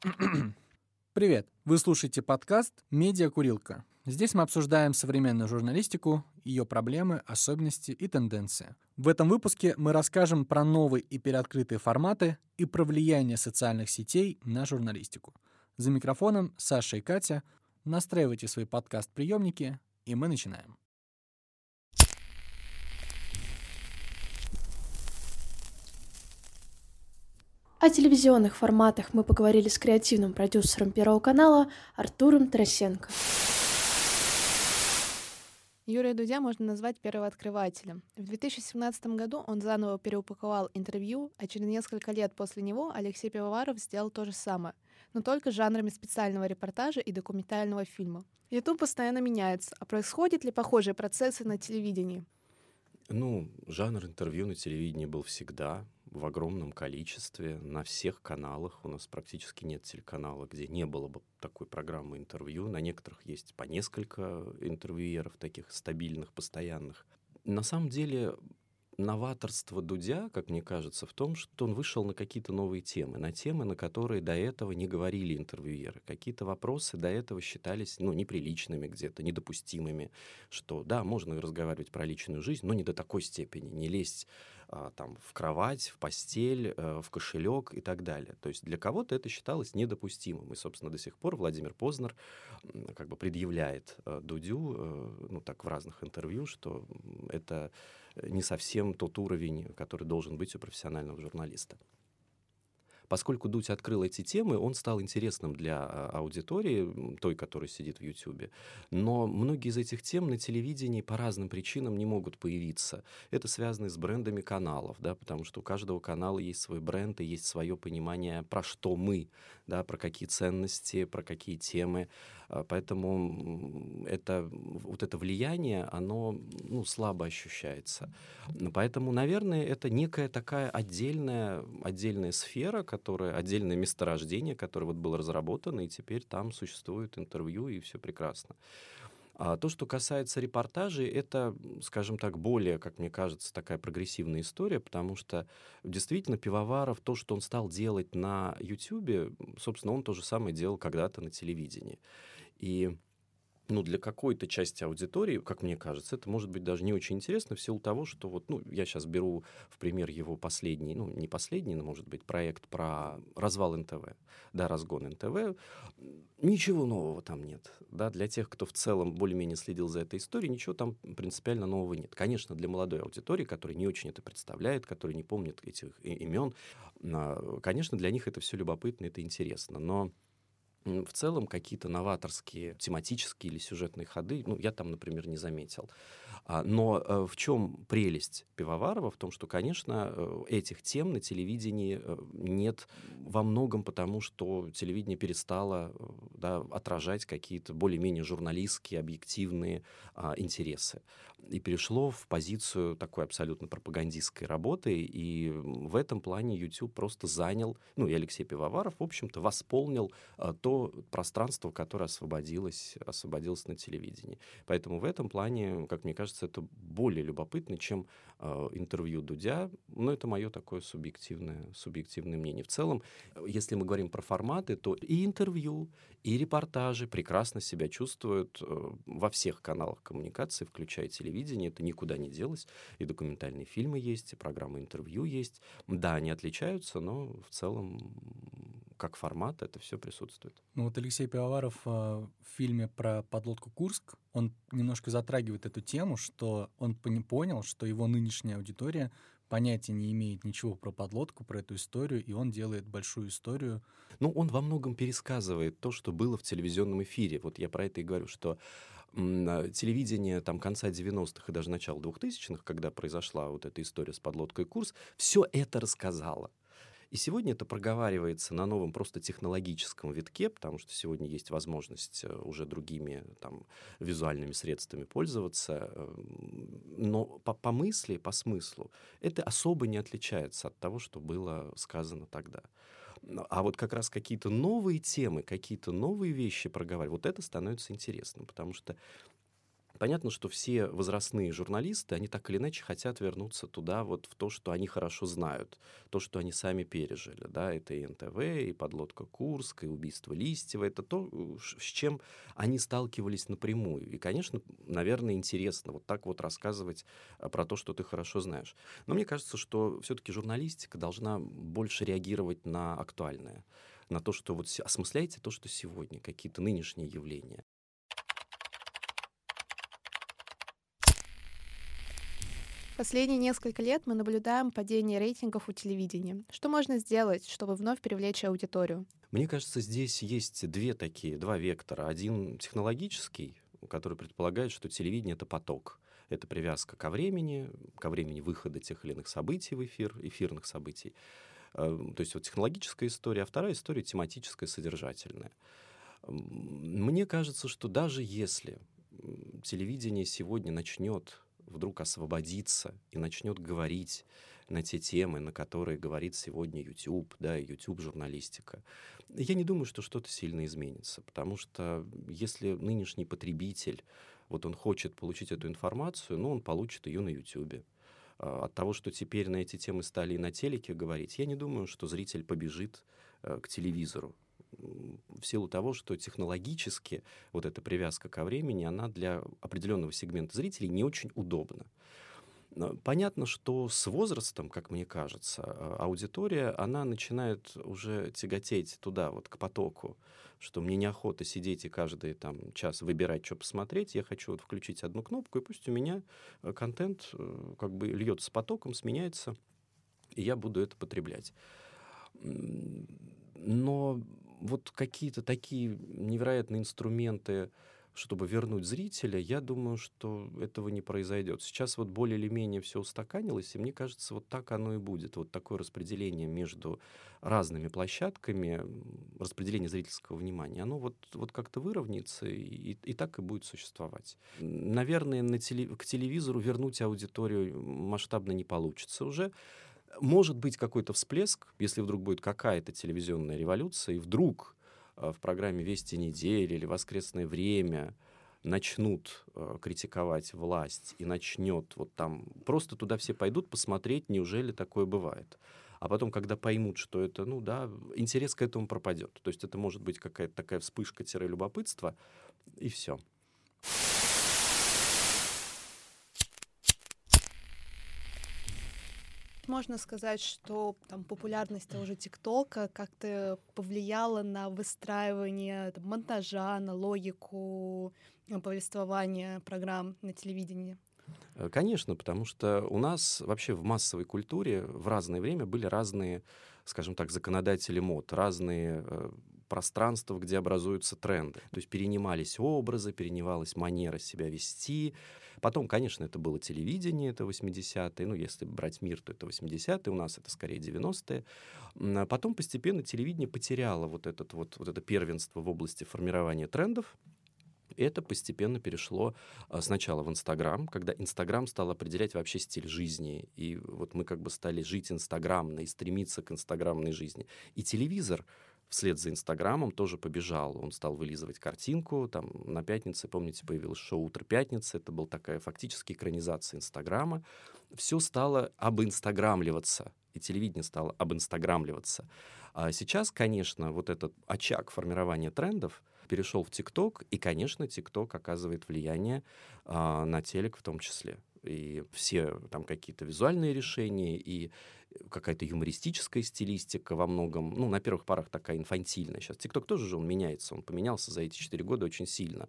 Привет! Вы слушаете подкаст «Медиа Курилка». Здесь мы обсуждаем современную журналистику, ее проблемы, особенности и тенденции. В этом выпуске мы расскажем про новые и переоткрытые форматы и про влияние социальных сетей на журналистику. За микрофоном Саша и Катя. Настраивайте свои подкаст-приемники, и мы начинаем. О телевизионных форматах мы поговорили с креативным продюсером Первого канала Артуром Тарасенко. Юрия Дудя можно назвать первооткрывателем. В 2017 году он заново переупаковал интервью, а через несколько лет после него Алексей Пивоваров сделал то же самое, но только жанрами специального репортажа и документального фильма. YouTube постоянно меняется, а происходят ли похожие процессы на телевидении? Ну, жанр интервью на телевидении был всегда в огромном количестве на всех каналах. У нас практически нет телеканала, где не было бы такой программы интервью. На некоторых есть по несколько интервьюеров, таких стабильных, постоянных. На самом деле новаторство Дудя, как мне кажется, в том, что он вышел на какие-то новые темы, на темы, на которые до этого не говорили интервьюеры. Какие-то вопросы до этого считались ну, неприличными где-то, недопустимыми, что да, можно разговаривать про личную жизнь, но не до такой степени, не лезть а, там, в кровать, в постель, э, в кошелек и так далее. То есть для кого-то это считалось недопустимым. И, собственно, до сих пор Владимир Познер как бы предъявляет э, Дудю, э, ну так, в разных интервью, что это не совсем тот уровень, который должен быть у профессионального журналиста. Поскольку Дудь открыл эти темы, он стал интересным для а, аудитории, той, которая сидит в Ютьюбе. Но многие из этих тем на телевидении по разным причинам не могут появиться. Это связано с брендами каналов, да, потому что у каждого канала есть свой бренд и есть свое понимание, про что мы, да, про какие ценности, про какие темы. А, поэтому это, вот это влияние, оно ну, слабо ощущается. Поэтому, наверное, это некая такая отдельная, отдельная сфера, которая, отдельное месторождение, которое вот было разработано, и теперь там существует интервью, и все прекрасно. А то, что касается репортажей, это, скажем так, более, как мне кажется, такая прогрессивная история, потому что действительно Пивоваров, то, что он стал делать на YouTube, собственно, он то же самое делал когда-то на телевидении. И ну, для какой-то части аудитории, как мне кажется, это может быть даже не очень интересно в силу того, что вот, ну, я сейчас беру в пример его последний, ну, не последний, но, может быть, проект про развал НТВ, да, разгон НТВ. Ничего нового там нет, да, для тех, кто в целом более-менее следил за этой историей, ничего там принципиально нового нет. Конечно, для молодой аудитории, которая не очень это представляет, которая не помнит этих имен, а, конечно, для них это все любопытно, это интересно, но в целом какие-то новаторские тематические или сюжетные ходы, ну, я там, например, не заметил. А, но э, в чем прелесть Пивоварова? В том, что, конечно, э, этих тем на телевидении э, нет во многом потому, что телевидение перестало да, отражать какие-то более-менее журналистские, объективные а, интересы. И перешло в позицию такой абсолютно пропагандистской работы. И в этом плане YouTube просто занял, ну и Алексей Пивоваров, в общем-то, восполнил а, то пространство, которое освободилось, освободилось на телевидении. Поэтому в этом плане, как мне кажется, это более любопытно, чем э, интервью Дудя. Но это мое такое субъективное, субъективное мнение. В целом, если мы говорим про форматы, то и интервью, и репортажи прекрасно себя чувствуют э, во всех каналах коммуникации, включая телевидение. Это никуда не делось. И документальные фильмы есть, и программы интервью есть. Да, они отличаются, но в целом как формат это все присутствует. Ну вот Алексей Пивоваров э, в фильме про подлодку Курск, он немножко затрагивает эту тему, что он понял, что его нынешняя аудитория понятия не имеет ничего про подлодку, про эту историю, и он делает большую историю. Ну, он во многом пересказывает то, что было в телевизионном эфире. Вот я про это и говорю, что телевидение там конца 90-х и даже начала 2000-х, когда произошла вот эта история с подлодкой «Курс», все это рассказало. И сегодня это проговаривается на новом просто технологическом витке, потому что сегодня есть возможность э, уже другими там, визуальными средствами пользоваться. Эм, но по, по мысли, по смыслу это особо не отличается от того, что было сказано тогда. А вот как раз какие-то новые темы, какие-то новые вещи проговаривать, вот это становится интересным, потому что Понятно, что все возрастные журналисты, они так или иначе хотят вернуться туда, вот в то, что они хорошо знают, то, что они сами пережили. Да? Это и НТВ, и подлодка Курск, и убийство Листьева. Это то, с чем они сталкивались напрямую. И, конечно, наверное, интересно вот так вот рассказывать а, про то, что ты хорошо знаешь. Но мне кажется, что все-таки журналистика должна больше реагировать на актуальное на то, что вот осмысляйте то, что сегодня, какие-то нынешние явления. Последние несколько лет мы наблюдаем падение рейтингов у телевидения. Что можно сделать, чтобы вновь привлечь аудиторию? Мне кажется, здесь есть две такие, два вектора. Один технологический, который предполагает, что телевидение — это поток. Это привязка ко времени, ко времени выхода тех или иных событий в эфир, эфирных событий. Э, то есть вот технологическая история, а вторая история тематическая, содержательная. Мне кажется, что даже если телевидение сегодня начнет вдруг освободится и начнет говорить на те темы, на которые говорит сегодня YouTube, да, YouTube-журналистика, я не думаю, что что-то сильно изменится, потому что если нынешний потребитель, вот он хочет получить эту информацию, ну, он получит ее на YouTube. А, от того, что теперь на эти темы стали и на телеке говорить, я не думаю, что зритель побежит э, к телевизору в силу того, что технологически вот эта привязка ко времени, она для определенного сегмента зрителей не очень удобна. Понятно, что с возрастом, как мне кажется, а, аудитория, она начинает уже тяготеть туда, вот к потоку, что мне неохота сидеть и каждый там, час выбирать, что посмотреть, я хочу вот включить одну кнопку, и пусть у меня э, контент э, как бы льется потоком, сменяется, и я буду это потреблять. Но вот какие-то такие невероятные инструменты, чтобы вернуть зрителя, я думаю, что этого не произойдет. Сейчас вот более или менее все устаканилось, и мне кажется, вот так оно и будет. Вот такое распределение между разными площадками, распределение зрительского внимания, оно вот, вот как-то выровняется и, и так и будет существовать. Наверное, на теле, к телевизору вернуть аудиторию масштабно не получится уже. Может быть какой-то всплеск, если вдруг будет какая-то телевизионная революция, и вдруг э, в программе «Вести недели» или «Воскресное время» начнут э, критиковать власть и начнет вот там... Просто туда все пойдут посмотреть, неужели такое бывает. А потом, когда поймут, что это, ну да, интерес к этому пропадет. То есть это может быть какая-то такая вспышка-любопытства, и все. Можно сказать, что там популярность того же ТикТока как-то повлияла на выстраивание там, монтажа, на логику э, повествования программ на телевидении? Э, конечно, потому что у нас вообще в массовой культуре в разное время были разные, скажем так, законодатели мод, разные пространства, где образуются тренды. То есть перенимались образы, перенималась манера себя вести, Потом, конечно, это было телевидение, это 80-е, ну, если брать мир, то это 80-е, у нас это скорее 90-е. А потом постепенно телевидение потеряло вот, этот, вот, вот это первенство в области формирования трендов, это постепенно перешло а, сначала в Инстаграм, когда Инстаграм стал определять вообще стиль жизни. И вот мы как бы стали жить инстаграмно и стремиться к инстаграмной жизни. И телевизор вслед за Инстаграмом тоже побежал. Он стал вылизывать картинку. Там на пятнице, помните, появилось шоу «Утро пятницы». Это была такая фактически экранизация Инстаграма. Все стало обинстаграмливаться. И телевидение стало обинстаграмливаться. А сейчас, конечно, вот этот очаг формирования трендов перешел в ТикТок, и, конечно, ТикТок оказывает влияние а, на телек в том числе. И все там какие-то визуальные решения, и какая-то юмористическая стилистика во многом, ну, на первых порах такая инфантильная. Сейчас ТикТок тоже же он меняется, он поменялся за эти четыре года очень сильно.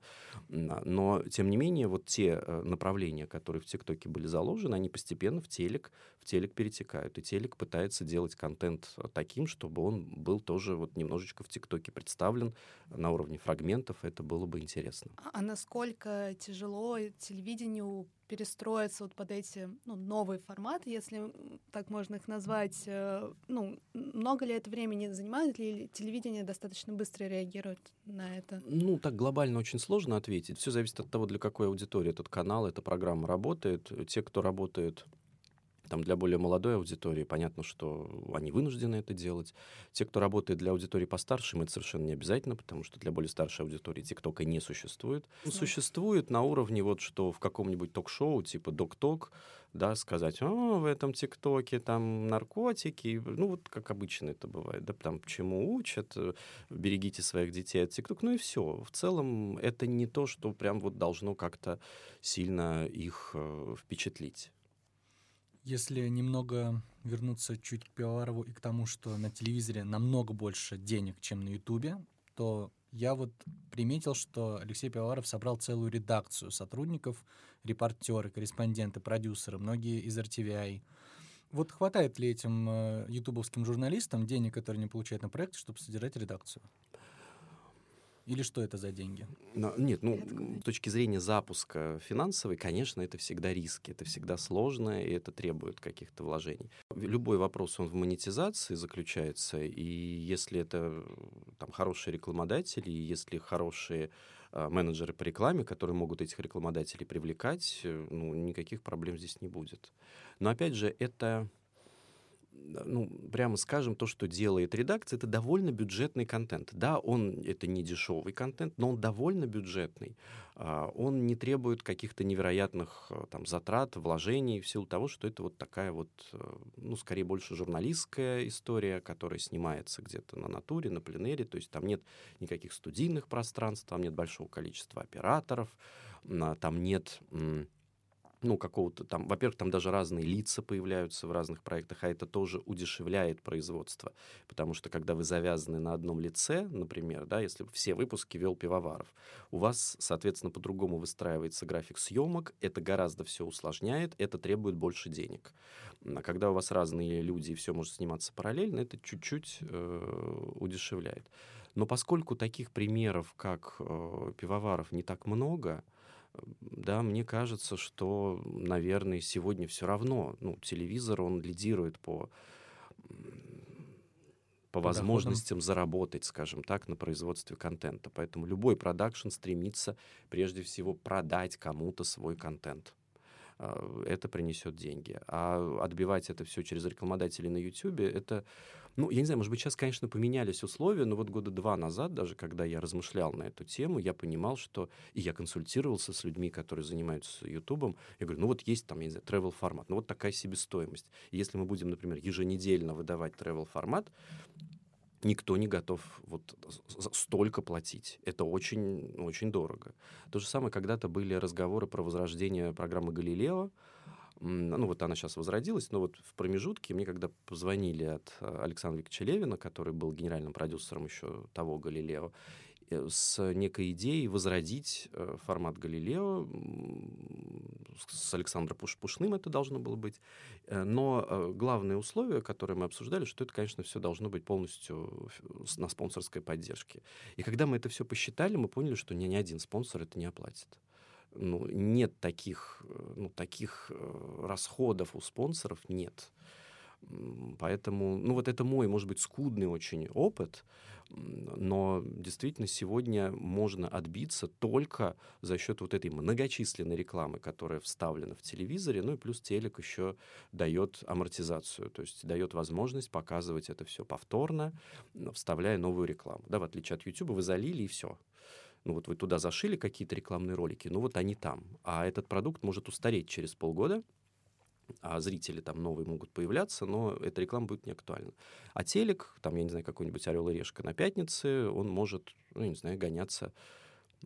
Но, тем не менее, вот те э, направления, которые в ТикТоке были заложены, они постепенно в телек, в телек перетекают. И телек пытается делать контент таким, чтобы он был тоже вот немножечко в ТикТоке представлен на уровне фрагментов. Это было бы интересно. А, а насколько тяжело телевидению перестроиться вот под эти ну, новые форматы, если так можно их назвать. Э, ну, много ли это времени занимает, ли телевидение достаточно быстро реагирует на это? Ну, так глобально очень сложно ответить. Все зависит от того, для какой аудитории этот канал, эта программа работает. Те, кто работает там для более молодой аудитории понятно, что они вынуждены это делать. Те, кто работает для аудитории постарше, им это совершенно не обязательно, потому что для более старшей аудитории ТикТока не существует. Он существует на уровне вот, что в каком-нибудь ток-шоу типа Док-Ток, да, сказать, о, в этом ТикТоке там наркотики, ну вот как обычно это бывает, да, там чему учат, берегите своих детей от ТикТока, ну и все. В целом это не то, что прям вот должно как-то сильно их э, впечатлить. Если немного вернуться чуть к Пивоварову и к тому, что на телевизоре намного больше денег, чем на Ютубе, то я вот приметил, что Алексей Пивоваров собрал целую редакцию сотрудников, репортеры, корреспонденты, продюсеры, многие из RTVI. Вот хватает ли этим э, ютубовским журналистам денег, которые они получают на проект, чтобы содержать редакцию? Или что это за деньги? Но, нет, ну, с точки зрения запуска финансовой, конечно, это всегда риски, это всегда сложно, и это требует каких-то вложений. Любой вопрос, он в монетизации заключается, и если это там, хорошие рекламодатели, и если хорошие э, менеджеры по рекламе, которые могут этих рекламодателей привлекать, э, ну, никаких проблем здесь не будет. Но, опять же, это ну, прямо скажем, то, что делает редакция, это довольно бюджетный контент. Да, он это не дешевый контент, но он довольно бюджетный. А, он не требует каких-то невероятных э, там, затрат, вложений в силу того, что это вот такая вот, э, ну, скорее больше журналистская история, которая снимается где-то на натуре, на пленере, то есть там нет никаких студийных пространств, там нет большого количества операторов, там нет ну, какого-то там, во-первых, там даже разные лица появляются в разных проектах, а это тоже удешевляет производство, потому что когда вы завязаны на одном лице, например, да, если все выпуски вел Пивоваров, у вас, соответственно, по-другому выстраивается график съемок, это гораздо все усложняет, это требует больше денег. А когда у вас разные люди и все может сниматься параллельно, это чуть-чуть э, удешевляет. Но поскольку таких примеров, как э, Пивоваров, не так много, да, мне кажется, что, наверное, сегодня все равно, ну, телевизор, он лидирует по по, возможностям доходам. заработать, скажем так, на производстве контента. Поэтому любой продакшн стремится прежде всего продать кому-то свой контент. А, это принесет деньги. А отбивать это все через рекламодателей на YouTube, это ну, я не знаю, может быть, сейчас, конечно, поменялись условия, но вот года два назад, даже когда я размышлял на эту тему, я понимал, что... И я консультировался с людьми, которые занимаются Ютубом. Я говорю, ну вот есть там, я не знаю, travel формат, ну вот такая себестоимость. Если мы будем, например, еженедельно выдавать travel формат, никто не готов вот столько платить. Это очень, очень дорого. То же самое, когда-то были разговоры про возрождение программы «Галилео», ну вот она сейчас возродилась, но вот в промежутке мне когда позвонили от а, Александра Викторовича Левина, который был генеральным продюсером еще того «Галилео», э, с некой идеей возродить э, формат «Галилео». С Александром Пуш Пушным это должно было быть. Э, но главное условие, которое мы обсуждали, что это, конечно, все должно быть полностью на спонсорской поддержке. И когда мы это все посчитали, мы поняли, что ни, ни один спонсор это не оплатит ну, нет таких, э, ну, таких э, расходов у спонсоров, нет. Поэтому, ну вот это мой, может быть, скудный очень опыт, но действительно сегодня можно отбиться только за счет вот этой многочисленной рекламы, которая вставлена в телевизоре, ну и плюс телек еще дает амортизацию, то есть дает возможность показывать это все повторно, вставляя новую рекламу. Да, в отличие от YouTube, вы залили и все ну вот вы туда зашили какие-то рекламные ролики, ну вот они там. А этот продукт может устареть через полгода, а зрители там новые могут появляться, но эта реклама будет не актуальна. А телек, там, я не знаю, какой-нибудь «Орел и решка» на пятнице, он может, ну, я не знаю, гоняться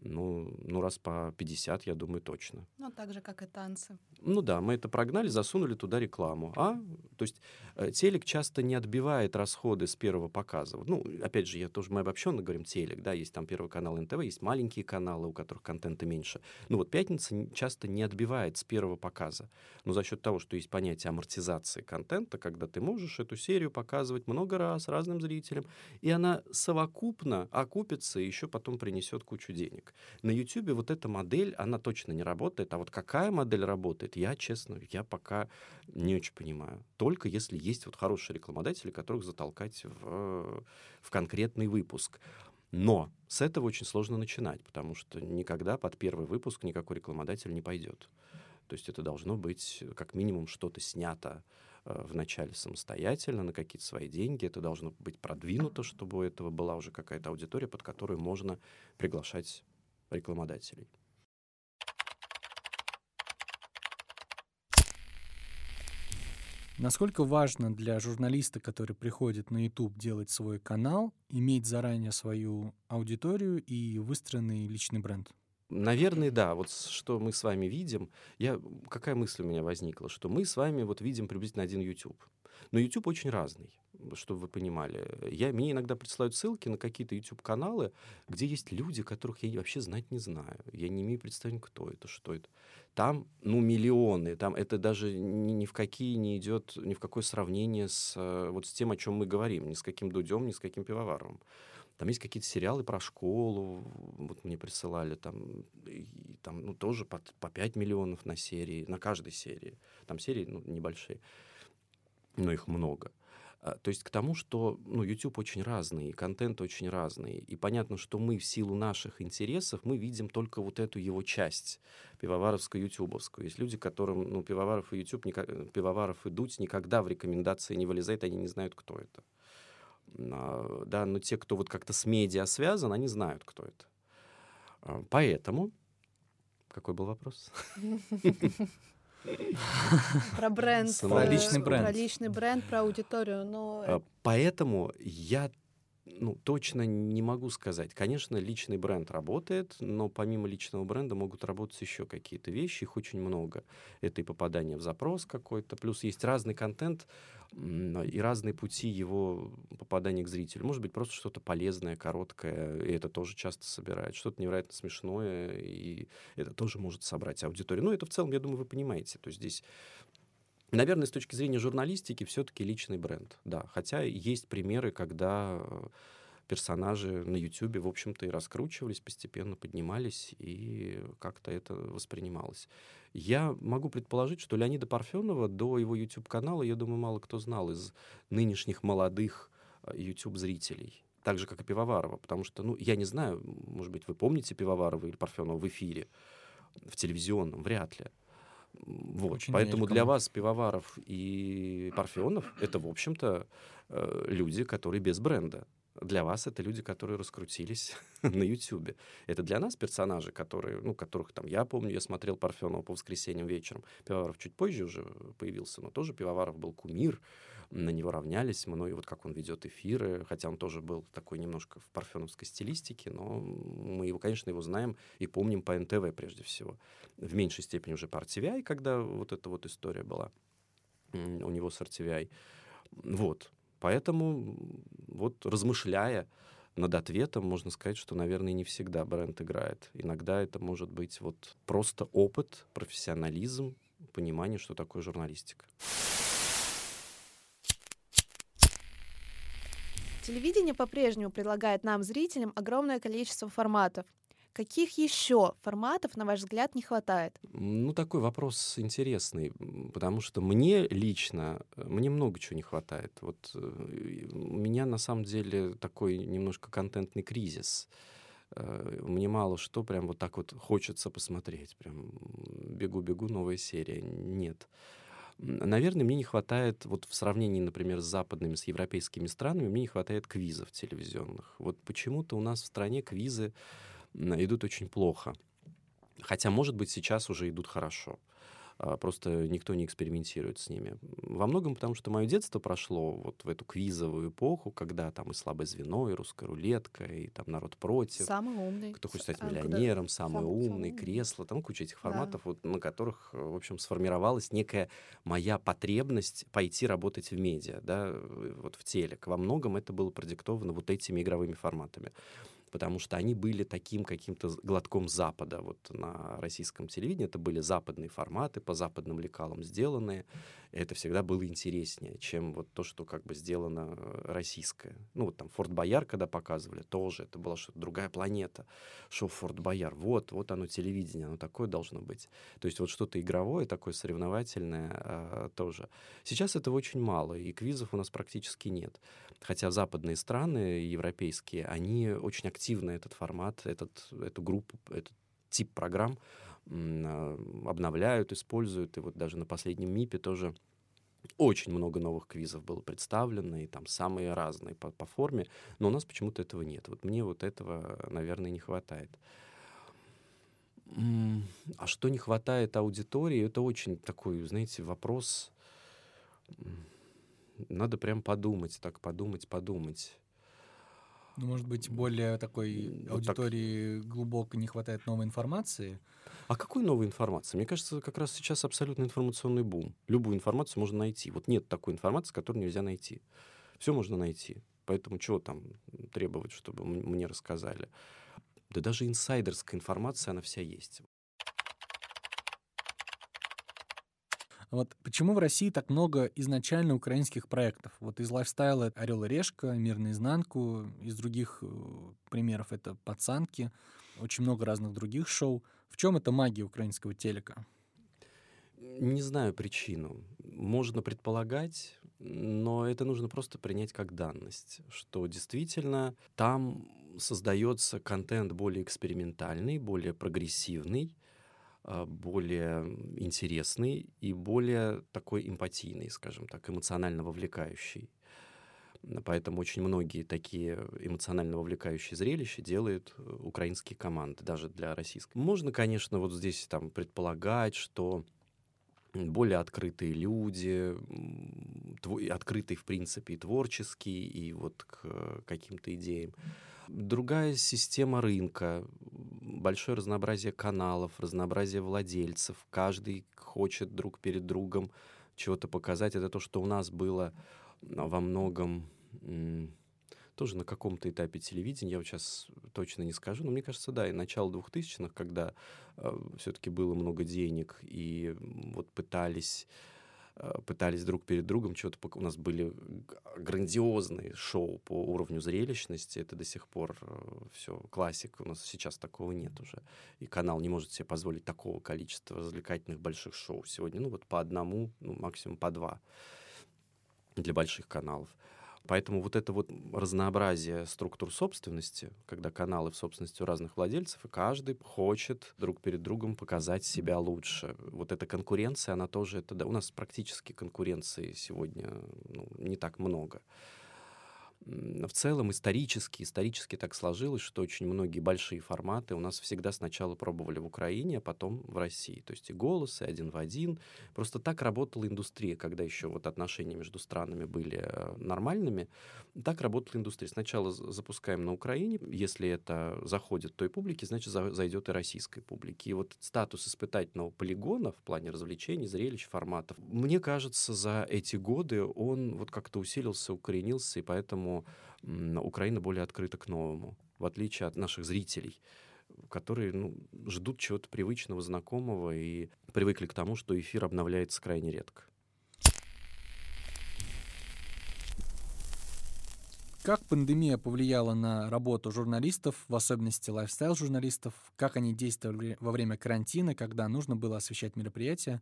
ну, ну, раз по 50, я думаю, точно. Ну, так же, как и танцы. Ну да, мы это прогнали, засунули туда рекламу. А, то есть э, телек часто не отбивает расходы с первого показа. Ну, опять же, я тоже, мы обобщенно говорим телек, да, есть там первый канал НТВ, есть маленькие каналы, у которых контента меньше. Ну вот пятница часто не отбивает с первого показа. Но за счет того, что есть понятие амортизации контента, когда ты можешь эту серию показывать много раз разным зрителям, и она совокупно окупится и еще потом принесет кучу денег ролик. На YouTube вот эта модель, она точно не работает. А вот какая модель работает, я, честно, я пока не очень понимаю. Только если есть вот хорошие рекламодатели, которых затолкать в, в конкретный выпуск. Но с этого очень сложно начинать, потому что никогда под первый выпуск никакой рекламодатель не пойдет. То есть это должно быть как минимум что-то снято э, вначале самостоятельно на какие-то свои деньги. Это должно быть продвинуто, чтобы у этого была уже какая-то аудитория, под которую можно приглашать рекламодателей. Насколько важно для журналиста, который приходит на YouTube делать свой канал, иметь заранее свою аудиторию и выстроенный личный бренд? Наверное, да. Вот что мы с вами видим, я, какая мысль у меня возникла, что мы с вами вот видим приблизительно один YouTube. Но YouTube очень разный, чтобы вы понимали. Я, мне иногда присылают ссылки на какие-то YouTube-каналы, где есть люди, которых я вообще знать не знаю. Я не имею представления, кто это, что это. Там, ну, миллионы. Там это даже ни, ни в какие не идет, ни в какое сравнение с, э, вот с тем, о чем мы говорим. Ни с каким Дудем, ни с каким Пивоваровым. Там есть какие-то сериалы про школу, вот мне присылали, там, и, там ну, тоже по, по 5 миллионов на серии, на каждой серии. Там серии ну, небольшие но их много. А, то есть к тому, что ну, YouTube очень разный, контент очень разный. И понятно, что мы в силу наших интересов, мы видим только вот эту его часть, пивоваровскую, ютубовскую. Есть люди, которым ну, пивоваров и YouTube, пивоваров и Дудь никогда в рекомендации не вылезает, они не знают, кто это. А, да, но те, кто вот как-то с медиа связан, они знают, кто это. А, поэтому... Какой был вопрос? Про бренд. Про личный бренд. Про личный бренд, про аудиторию. Но... А, поэтому я ну, точно не могу сказать. Конечно, личный бренд работает, но помимо личного бренда могут работать еще какие-то вещи, их очень много. Это и попадание в запрос какой-то, плюс есть разный контент и разные пути его попадания к зрителю. Может быть, просто что-то полезное, короткое, и это тоже часто собирает. Что-то невероятно смешное, и это тоже может собрать аудиторию. Ну, это в целом, я думаю, вы понимаете. То есть здесь Наверное, с точки зрения журналистики все-таки личный бренд, да. Хотя есть примеры, когда э, персонажи на YouTube, в общем-то, и раскручивались, постепенно поднимались, и как-то это воспринималось. Я могу предположить, что Леонида Парфенова до его YouTube-канала, я думаю, мало кто знал из нынешних молодых э, YouTube-зрителей. Так же, как и Пивоварова. Потому что, ну, я не знаю, может быть, вы помните Пивоварова или Парфенова в эфире, в телевизионном, вряд ли. Вот. Очень Поэтому для вас Пивоваров и Парфенов — это, в общем-то, э, люди, которые без бренда. Для вас это люди, которые раскрутились на Ютьюбе. Это для нас персонажи, которые, ну, которых там я помню, я смотрел Парфенова по воскресеньям вечером. Пивоваров чуть позже уже появился, но тоже Пивоваров был кумир на него равнялись мной, вот как он ведет эфиры, хотя он тоже был такой немножко в парфеновской стилистике, но мы его, конечно, его знаем и помним по НТВ прежде всего. В меньшей степени уже по RTVI, когда вот эта вот история была у него с RTVI. Вот. Поэтому вот размышляя над ответом, можно сказать, что, наверное, не всегда бренд играет. Иногда это может быть вот просто опыт, профессионализм, понимание, что такое журналистика. Телевидение по-прежнему предлагает нам, зрителям, огромное количество форматов. Каких еще форматов, на ваш взгляд, не хватает? Ну, такой вопрос интересный, потому что мне лично, мне много чего не хватает. Вот э, у меня на самом деле такой немножко контентный кризис. Э, мне мало что прям вот так вот хочется посмотреть. Прям бегу-бегу, новая серия. Нет. Наверное, мне не хватает, вот в сравнении, например, с западными, с европейскими странами, мне не хватает квизов телевизионных. Вот почему-то у нас в стране квизы идут очень плохо. Хотя, может быть, сейчас уже идут хорошо. А, просто никто не экспериментирует с ними. Во многом потому, что мое детство прошло вот в эту квизовую эпоху, когда там и слабое звено, и русская рулетка, и там народ против. Самый умный. Кто хочет стать миллионером, самый сам, умный, самый кресло, там куча этих форматов, да. вот, на которых, в общем, сформировалась некая моя потребность пойти работать в медиа, да, вот в телек. Во многом это было продиктовано вот этими игровыми форматами потому что они были таким каким-то глотком Запада. Вот на российском телевидении это были западные форматы, по западным лекалам сделанные. Это всегда было интереснее, чем вот то, что как бы сделано э, российское. Ну вот там Форт Бояр, когда показывали, тоже это была что-то другая планета. Шоу Форт Бояр, вот, вот оно телевидение, оно такое должно быть. То есть вот что-то игровое, такое соревновательное э, тоже. Сейчас этого очень мало, и квизов у нас практически нет. Хотя западные страны, европейские, они очень активно этот формат, этот, эту группу, этот тип программ обновляют, используют. И вот даже на последнем МИПе тоже очень много новых квизов было представлено, и там самые разные по, по форме, но у нас почему-то этого нет. Вот мне вот этого, наверное, не хватает. А что не хватает аудитории, это очень такой, знаете, вопрос. Надо прям подумать, так подумать, подумать. Ну, может быть, более такой вот аудитории так... глубоко не хватает новой информации? А какой новой информации? Мне кажется, как раз сейчас абсолютно информационный бум. Любую информацию можно найти. Вот нет такой информации, которую нельзя найти. Все можно найти. Поэтому чего там требовать, чтобы мне рассказали? Да даже инсайдерская информация, она вся есть. Вот почему в России так много изначально украинских проектов? Вот из лайфстайла «Орел и решка», «Мир наизнанку», из других э, примеров это «Пацанки», очень много разных других шоу. В чем это магия украинского телека? Не знаю причину. Можно предполагать, но это нужно просто принять как данность, что действительно там создается контент более экспериментальный, более прогрессивный, более интересный и более такой эмпатийный, скажем так, эмоционально вовлекающий. Поэтому очень многие такие эмоционально вовлекающие зрелища делают э, украинские команды, даже для российской. Можно, конечно, вот здесь там предполагать, что более открытые люди, открытые, в принципе, и творческие, и вот к каким-то идеям. Другая система рынка, большое разнообразие каналов, разнообразие владельцев. Каждый хочет друг перед другом чего-то показать. Это то, что у нас было во многом тоже на каком-то этапе телевидения, я вот сейчас точно не скажу, но мне кажется, да, и начало 2000-х, когда э, все-таки было много денег, и вот пытались пытались друг перед другом что-то... У нас были грандиозные шоу по уровню зрелищности. Это до сих пор э, все классика. У нас сейчас такого нет уже. И канал не может себе позволить такого количества развлекательных больших шоу сегодня. Ну вот по одному, ну максимум по два для больших каналов. Поэтому вот это вот разнообразие структур собственности, когда каналы в собственности у разных владельцев, и каждый хочет друг перед другом показать себя лучше. Вот эта конкуренция, она тоже, это, да, у нас практически конкуренции сегодня ну, не так много в целом исторически, исторически так сложилось, что очень многие большие форматы у нас всегда сначала пробовали в Украине, а потом в России. То есть и голосы, один в один. Просто так работала индустрия, когда еще вот отношения между странами были э, нормальными. Так работала индустрия. Сначала запускаем на Украине. Если это заходит той публике, значит зайдет и российской публике. И вот статус испытательного полигона в плане развлечений, зрелищ, форматов, мне кажется, за эти годы он вот как-то усилился, укоренился, и поэтому Украина более открыта к новому, в отличие от наших зрителей которые ну, ждут чего-то привычного, знакомого и привыкли к тому, что эфир обновляется крайне редко. Как пандемия повлияла на работу журналистов, в особенности лайфстайл-журналистов? Как они действовали во время карантина, когда нужно было освещать мероприятия,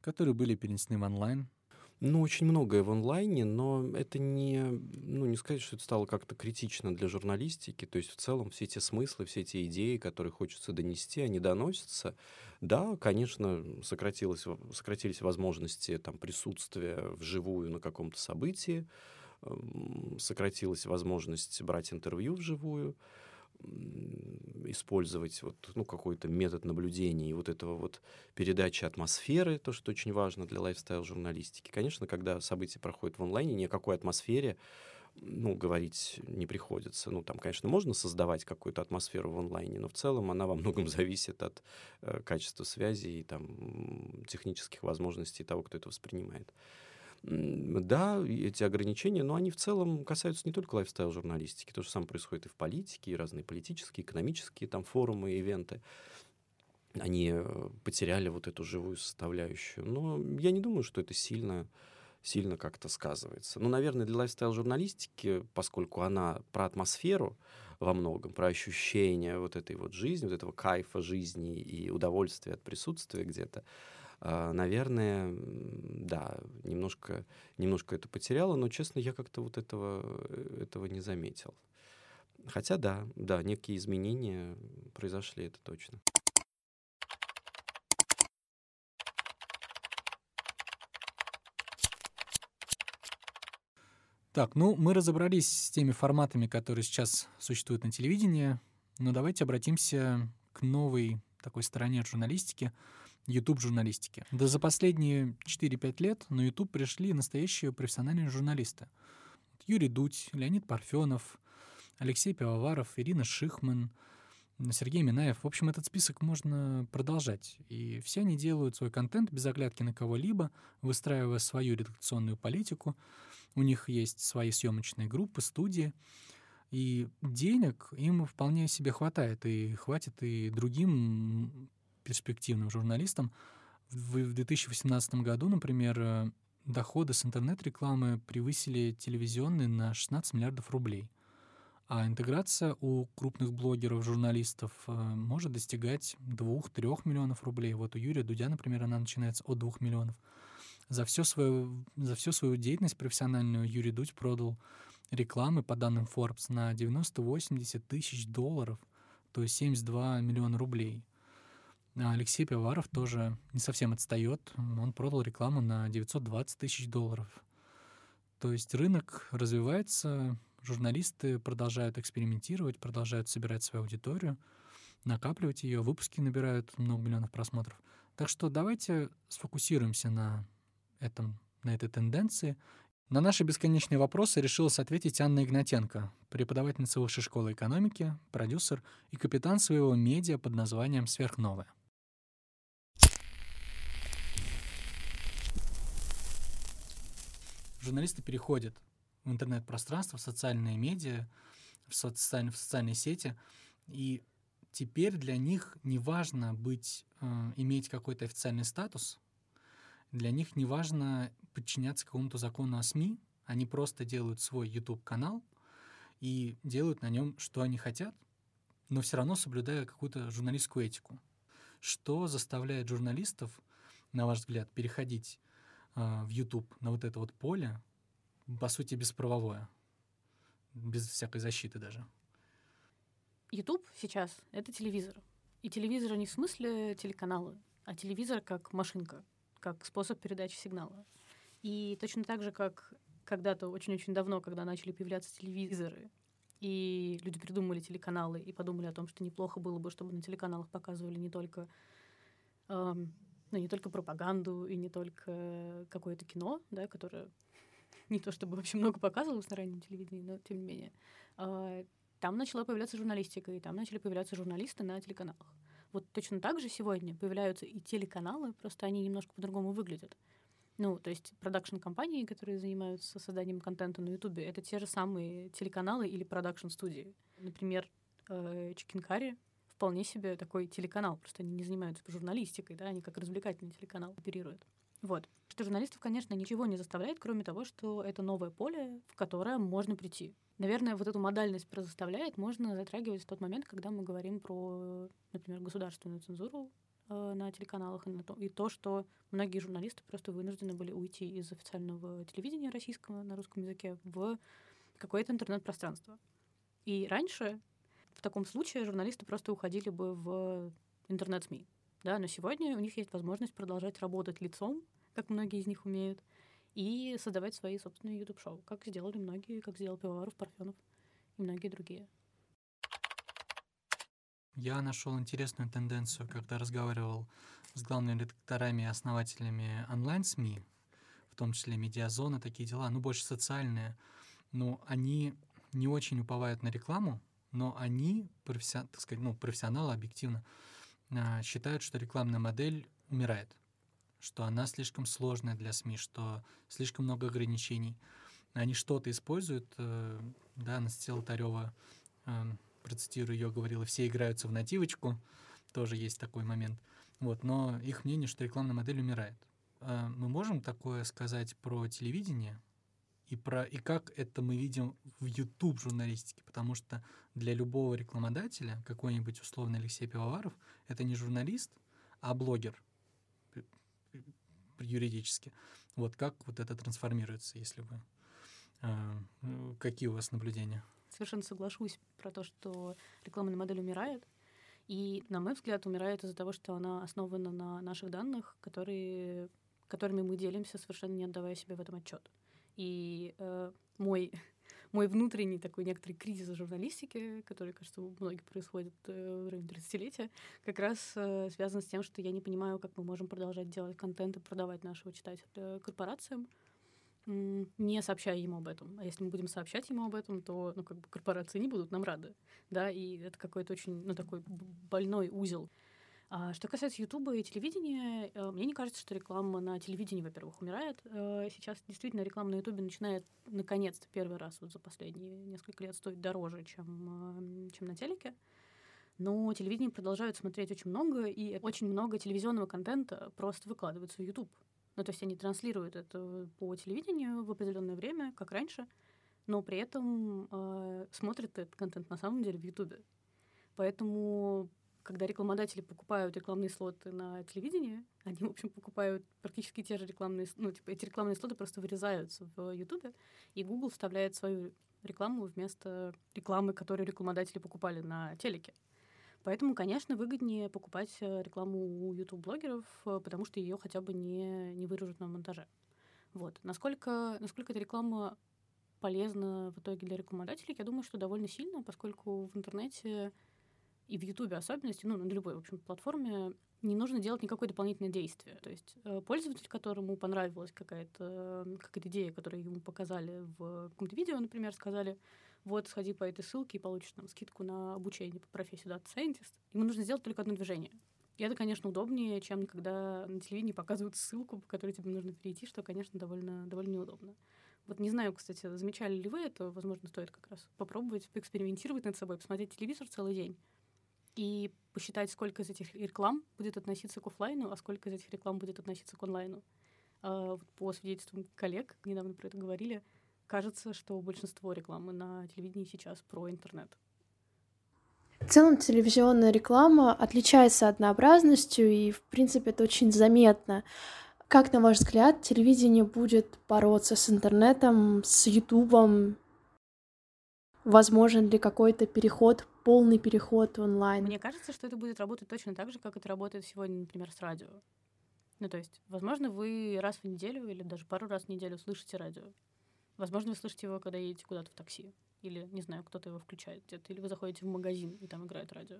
которые были перенесены в онлайн? Ну, очень многое в онлайне, но это не, ну, не сказать, что это стало как-то критично для журналистики. То есть в целом все эти смыслы, все эти идеи, которые хочется донести, они доносятся. Да, конечно, сократилось, сократились возможности там, присутствия вживую на каком-то событии, сократилась возможность брать интервью вживую использовать вот, ну, какой-то метод наблюдения и вот этого вот передачи атмосферы, то, что очень важно для лайфстайл-журналистики. Конечно, когда события проходят в онлайне, ни о какой атмосфере ну, говорить не приходится. Ну, там, конечно, можно создавать какую-то атмосферу в онлайне, но в целом она во многом зависит от э, качества связи и там технических возможностей того, кто это воспринимает. Да, эти ограничения, но они в целом касаются не только лайфстайл-журналистики. То же самое происходит и в политике, и разные политические, экономические там форумы, ивенты. Они э, потеряли вот эту живую составляющую. Но я не думаю, что это сильно сильно как-то сказывается. Ну, наверное, для лайфстайл-журналистики, поскольку она про атмосферу во многом, про ощущение вот этой вот жизни, вот этого кайфа жизни и удовольствия от присутствия где-то, а, наверное, да, немножко, немножко это потеряло, но, честно, я как-то вот этого, э, этого не заметил. Хотя да, да, некие изменения произошли, это точно. Так, ну мы разобрались с теми форматами, которые сейчас существуют на телевидении, но давайте обратимся к новой такой стороне журналистики — YouTube-журналистики. Да за последние 4-5 лет на YouTube пришли настоящие профессиональные журналисты. Юрий Дудь, Леонид Парфенов, Алексей Пивоваров, Ирина Шихман, Сергей Минаев. В общем, этот список можно продолжать. И все они делают свой контент без оглядки на кого-либо, выстраивая свою редакционную политику — у них есть свои съемочные группы, студии, и денег им вполне себе хватает, и хватит и другим перспективным журналистам. В 2018 году, например, э, доходы с интернет-рекламы превысили телевизионные на 16 миллиардов рублей. А интеграция у крупных блогеров, журналистов э, может достигать 2-3 миллионов рублей. Вот у Юрия Дудя, например, она начинается от 2 миллионов. За, все свою, за всю свою деятельность профессиональную Юрий Дудь продал рекламы, по данным Forbes, на 90-80 тысяч долларов, то есть 72 миллиона рублей. А Алексей Пивоваров тоже не совсем отстает. Он продал рекламу на 920 тысяч долларов. То есть рынок развивается, журналисты продолжают экспериментировать, продолжают собирать свою аудиторию, накапливать ее, выпуски набирают много миллионов просмотров. Так что давайте сфокусируемся на этом, на этой тенденции. На наши бесконечные вопросы решилась ответить Анна Игнатенко, преподавательница Высшей школы экономики, продюсер и капитан своего медиа под названием «Сверхновая». Журналисты переходят в интернет-пространство, в социальные медиа, в, социаль... в социальные сети, и теперь для них не важно быть, э, иметь какой-то официальный статус, для них не важно подчиняться какому-то закону о СМИ, они просто делают свой YouTube-канал и делают на нем, что они хотят, но все равно соблюдая какую-то журналистскую этику. Что заставляет журналистов, на ваш взгляд, переходить в YouTube на вот это вот поле, по сути, бесправовое, без всякой защиты даже? YouTube сейчас — это телевизор. И телевизор не в смысле телеканала, а телевизор как машинка, как способ передачи сигнала. И точно так же, как когда-то очень-очень давно, когда начали появляться телевизоры, и люди придумали телеканалы и подумали о том, что неплохо было бы, чтобы на телеканалах показывали не только, эм, ну, не только пропаганду и не только какое-то кино, да, которое не то чтобы вообще много показывалось на раннем телевидении, но тем не менее. Э, там начала появляться журналистика, и там начали появляться журналисты на телеканалах. Вот точно так же сегодня появляются и телеканалы, просто они немножко по-другому выглядят. Ну, то есть продакшн-компании, которые занимаются созданием контента на Ютубе, это те же самые телеканалы или продакшн-студии. Например, Чикенкари э, вполне себе такой телеканал, просто они не занимаются журналистикой, да, они как развлекательный телеканал оперируют. Вот. Что журналистов, конечно, ничего не заставляет, кроме того, что это новое поле, в которое можно прийти. Наверное, вот эту модальность заставляет можно затрагивать в тот момент, когда мы говорим про, например, государственную цензуру э, на телеканалах и, на то, и то, что многие журналисты просто вынуждены были уйти из официального телевидения российского на русском языке в какое-то интернет-пространство. И раньше в таком случае журналисты просто уходили бы в интернет-СМИ. Да, но сегодня у них есть возможность продолжать работать лицом, как многие из них умеют, и создавать свои собственные YouTube-шоу, как сделали многие, как сделал Пивоваров, Парфенов и многие другие. Я нашел интересную тенденцию, когда разговаривал с главными редакторами и основателями онлайн-СМИ, в том числе медиазона, такие дела, ну, больше социальные, но они не очень уповают на рекламу, но они, професси... так сказать, ну, профессионалы объективно, а, считают, что рекламная модель умирает что она слишком сложная для СМИ, что слишком много ограничений. Они что-то используют, э, да, Анастасия Лотарева, э, процитирую ее, говорила, все играются в нативочку, тоже есть такой момент. Вот, но их мнение, что рекламная модель умирает. Э, мы можем такое сказать про телевидение и про и как это мы видим в YouTube журналистике, потому что для любого рекламодателя какой-нибудь условный Алексей Пивоваров это не журналист, а блогер юридически. Вот как вот это трансформируется, если вы... Э, какие у вас наблюдения? Совершенно соглашусь про то, что рекламная модель умирает. И, на мой взгляд, умирает из-за того, что она основана на наших данных, которые, которыми мы делимся, совершенно не отдавая себе в этом отчет. И э, мой мой внутренний такой некоторый кризис журналистики, который, кажется, у многих происходит э, в районе 30-летия, как раз э, связан с тем, что я не понимаю, как мы можем продолжать делать контент и продавать нашего читателя корпорациям, не сообщая ему об этом. А если мы будем сообщать ему об этом, то ну, как бы корпорации не будут нам рады. Да, и это какой-то очень ну, такой больной узел. А что касается Ютуба и телевидения, э, мне не кажется, что реклама на телевидении, во-первых, умирает. Э, сейчас действительно реклама на Ютубе начинает наконец-то первый раз вот за последние несколько лет стоить дороже, чем, чем на телеке. Но телевидение продолжают смотреть очень много, и очень много телевизионного контента просто выкладывается в YouTube. Ну, то есть они транслируют это по телевидению в определенное время, как раньше, но при этом э, смотрят этот контент на самом деле в YouTube. Поэтому когда рекламодатели покупают рекламные слоты на телевидении, они, в общем, покупают практически те же рекламные, ну, типа, эти рекламные слоты просто вырезаются в Ютубе, и Google вставляет свою рекламу вместо рекламы, которую рекламодатели покупали на телеке. Поэтому, конечно, выгоднее покупать э, рекламу у YouTube-блогеров, э, потому что ее хотя бы не, не вырежут на монтаже. Вот. Насколько, насколько эта реклама полезна в итоге для рекламодателей, я думаю, что довольно сильно, поскольку в интернете и в Ютубе особенности, ну, на любой, в общем, платформе, не нужно делать никакое дополнительное действие. То есть э, пользователь, которому понравилась какая-то какая идея, которую ему показали в каком-то видео, например, сказали, вот, сходи по этой ссылке и получишь там скидку на обучение по профессии Data Scientist. Ему нужно сделать только одно движение. И это, конечно, удобнее, чем когда на телевидении показывают ссылку, по которой тебе нужно перейти, что, конечно, довольно, довольно неудобно. Вот не знаю, кстати, замечали ли вы это, возможно, стоит как раз попробовать, поэкспериментировать над собой, посмотреть телевизор целый день и посчитать, сколько из этих реклам будет относиться к офлайну, а сколько из этих реклам будет относиться к онлайну. А, по свидетельствам коллег, недавно про это говорили, кажется, что большинство рекламы на телевидении сейчас про интернет. В целом телевизионная реклама отличается однообразностью, и, в принципе, это очень заметно. Как, на ваш взгляд, телевидение будет бороться с интернетом, с Ютубом? Возможен ли какой-то переход полный переход онлайн. Мне кажется, что это будет работать точно так же, как это работает сегодня, например, с радио. Ну, то есть, возможно, вы раз в неделю или даже пару раз в неделю слышите радио. Возможно, вы слышите его, когда едете куда-то в такси. Или, не знаю, кто-то его включает где-то. Или вы заходите в магазин, и там играет радио.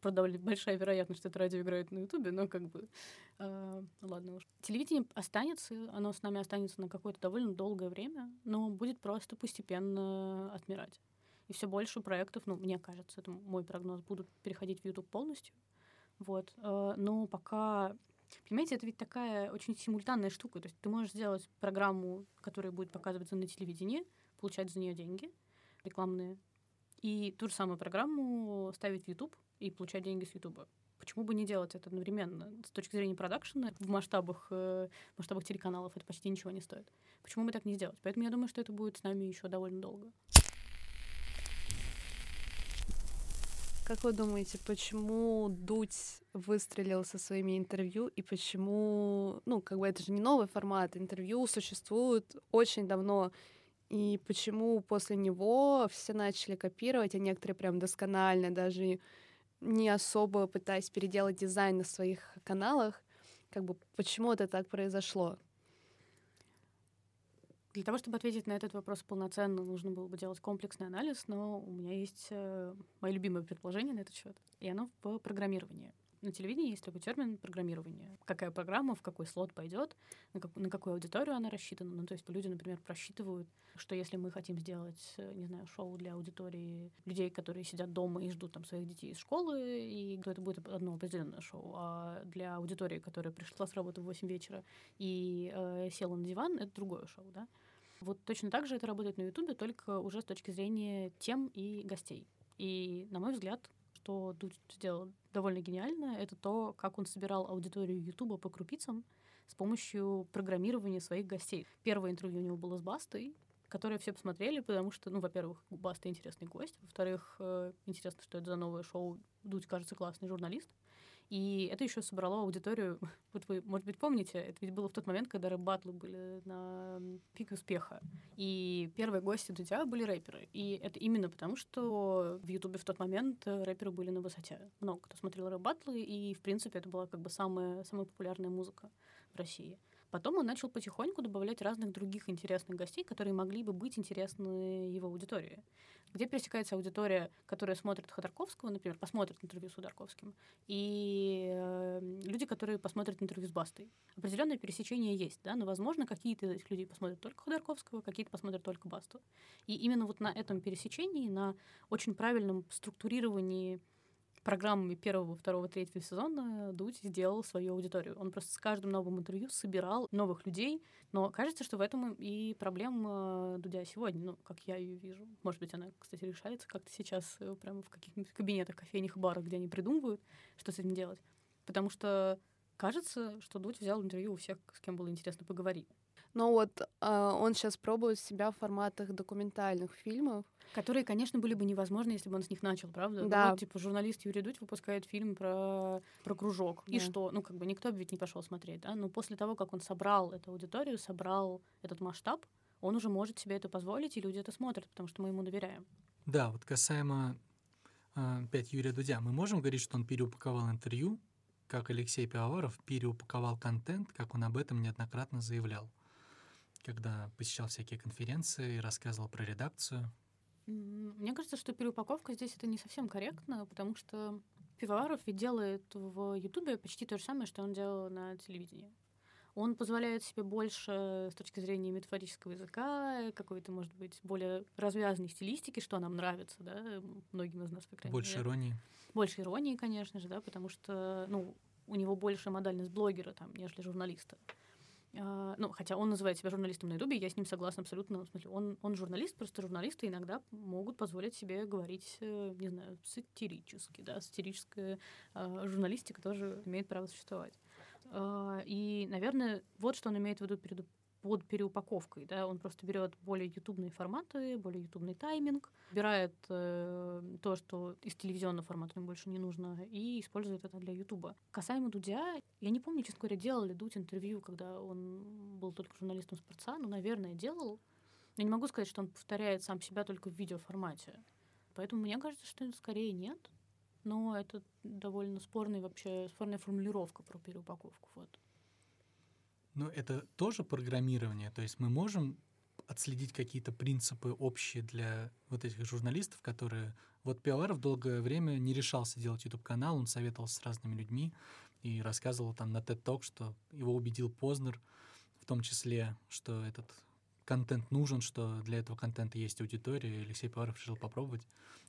Правда, большая вероятность, что это радио играет на Ютубе, но как бы... Э, ладно уж. Телевидение останется, оно с нами останется на какое-то довольно долгое время, но будет просто постепенно отмирать. И все больше проектов, ну, мне кажется, это мой прогноз, будут переходить в YouTube полностью. Вот. Э, но пока Понимаете, это ведь такая очень симультанная штука. То есть ты можешь сделать программу, которая будет показываться на телевидении, получать за нее деньги рекламные, и ту же самую программу ставить в YouTube и получать деньги с YouTube. Почему бы не делать это одновременно? С точки зрения продакшена в масштабах, э, масштабах телеканалов это почти ничего не стоит. Почему бы так не сделать? Поэтому я думаю, что это будет с нами еще довольно долго. Как вы думаете, почему Дудь выстрелил со своими интервью и почему, ну, как бы это же не новый формат, интервью существует очень давно, и почему после него все начали копировать, а некоторые прям досконально, даже не особо пытаясь переделать дизайн на своих каналах, как бы почему это так произошло? Для того, чтобы ответить на этот вопрос полноценно, нужно было бы делать комплексный анализ, но у меня есть э, мое любимое предположение на этот счет, и оно в программировании. На телевидении есть такой термин программирование. Какая программа в какой слот пойдет, на, как, на какую аудиторию она рассчитана. Ну, то есть люди, например, просчитывают, что если мы хотим сделать, э, не знаю, шоу для аудитории людей, которые сидят дома и ждут там своих детей из школы, и то это будет одно определенное шоу. А для аудитории, которая пришла с работы в 8 вечера и э, села на диван, это другое шоу, да. Вот точно так же это работает на Ютубе, только уже с точки зрения тем и гостей. И, на мой взгляд, что Дудь сделал довольно гениально, это то, как он собирал аудиторию Ютуба по крупицам с помощью программирования своих гостей. Первое интервью у него было с Бастой, которое все посмотрели, потому что, ну, во-первых, Баста интересный гость, во-вторых, э, интересно, что это за новое шоу. Дудь, кажется, классный журналист. И это еще собрало аудиторию. Вот вы, может быть, помните, это ведь было в тот момент, когда рэп-батлы были на пике успеха. И первые гости Дудя были рэперы. И это именно потому, что в Ютубе в тот момент рэперы были на высоте. Много кто смотрел рэп-батлы, и, в принципе, это была как бы самая, самая популярная музыка в России. Потом он начал потихоньку добавлять разных других интересных гостей, которые могли бы быть интересны его аудитории. Где пересекается аудитория, которая смотрит Ходорковского, например, посмотрит интервью с Ходорковским, и э, люди, которые посмотрят интервью с Бастой. Определенное пересечение есть, да, но, возможно, какие-то из этих людей посмотрят только Ходорковского, какие-то посмотрят только Басту. И именно вот на этом пересечении, на очень правильном структурировании программами первого, второго, третьего сезона Дудь сделал свою аудиторию. Он просто с каждым новым интервью собирал новых людей, но кажется, что в этом и проблема Дудя сегодня, ну, как я ее вижу. Может быть, она, кстати, решается как-то сейчас э, прямо в каких-нибудь кабинетах, кофейных, барах, где они придумывают, что с этим делать. Потому что кажется, что Дудь взял интервью у всех, с кем было интересно поговорить. Но вот э, он сейчас пробует себя в форматах документальных фильмов. Которые, конечно, были бы невозможны, если бы он с них начал, правда? Да. Ну, вот, типа, журналист Юрий Дудь выпускает фильм про, про кружок. Да. И что? Ну, как бы никто бы ведь не пошел смотреть, да? Но после того, как он собрал эту аудиторию, собрал этот масштаб, он уже может себе это позволить, и люди это смотрят, потому что мы ему доверяем. Да, вот касаемо э, опять Юрия Дудя, мы можем говорить, что он переупаковал интервью, как Алексей Пивоваров переупаковал контент, как он об этом неоднократно заявлял, когда посещал всякие конференции, рассказывал про редакцию. Мне кажется, что переупаковка здесь это не совсем корректно, потому что Пивоваров ведь делает в Ютубе почти то же самое, что он делал на телевидении. Он позволяет себе больше с точки зрения метафорического языка, какой-то, может быть, более развязанной стилистики, что нам нравится, да, многим из нас, по крайней Больше мере. иронии. Больше иронии, конечно же, да, потому что, ну, у него больше модальность блогера, там, нежели журналиста. Ну, хотя он называет себя журналистом на Ютубе, я с ним согласна абсолютно. В смысле, он, он журналист, просто журналисты иногда могут позволить себе говорить, э, не знаю, сатирически, да, сатирическая а, журналистика тоже имеет право существовать. А, И, наверное, вот что он имеет в виду под переупаковкой, да, он просто берет более ютубные форматы, более ютубный тайминг, убирает э, то, что из телевизионного формата ему больше не нужно, и использует это для Ютуба. Касаемо Дудя, я не помню, честно говоря, делал ли Дудь интервью, когда он был только журналистом спорца, но, наверное, делал. Я не могу сказать, что он повторяет сам себя только в видеоформате. Поэтому мне кажется, что скорее нет. Но это довольно спорный вообще, спорная формулировка про переупаковку. Вот. Но это тоже программирование, то есть мы можем отследить какие-то принципы общие для вот этих журналистов, которые... Вот Пиаваров долгое время не решался делать YouTube-канал, он советовался с разными людьми и рассказывал там на TED Talk, что его убедил Познер, в том числе, что этот контент нужен, что для этого контента есть аудитория, и Алексей Пиаваров решил попробовать.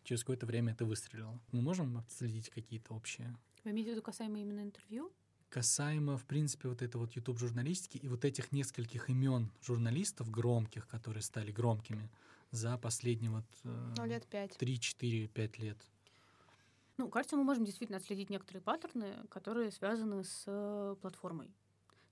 Через какое-то время это выстрелило. Мы можем отследить какие-то общие Вы имеете в виду касаемо именно интервью? Касаемо, в принципе, вот этой вот YouTube-журналистики и вот этих нескольких имен журналистов громких, которые стали громкими за последние вот э, Ну, лет пять. 3, 4, 5 лет. Ну, кажется, мы можем действительно отследить некоторые паттерны, которые связаны с э, платформой.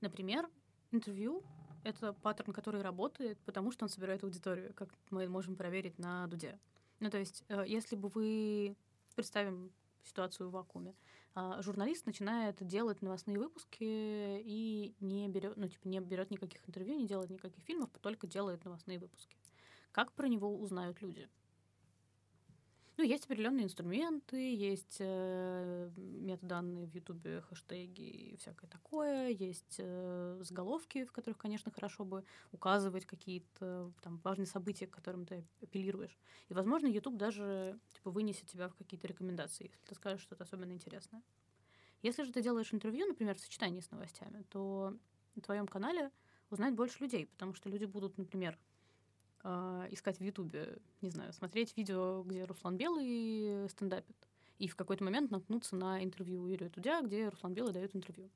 Например, интервью — это паттерн, который работает, потому что он собирает аудиторию, как мы можем проверить на Дуде. Ну, то есть, э, если бы вы... Представим ситуацию в вакууме. А, Журналист начинает делать новостные выпуски и не берет, ну, типа, не берет никаких интервью, не делает никаких фильмов, только делает новостные выпуски. Как про него узнают люди? Ну, есть определенные инструменты, есть э, метаданные в Ютубе, хэштеги и всякое такое, есть э, заголовки, в которых, конечно, хорошо бы указывать какие-то там важные события, к которым ты апеллируешь. И, возможно, Ютуб даже типа вынесет тебя в какие-то рекомендации, если ты скажешь что-то особенно интересное. Если же ты делаешь интервью, например, в сочетании с новостями, то на твоем канале узнает больше людей, потому что люди будут, например, э, искать в Ютубе, не знаю, смотреть видео, где Руслан Белый стендапит, и в какой-то момент наткнуться на интервью Юрия Дудя, где Руслан Белый дает интервью.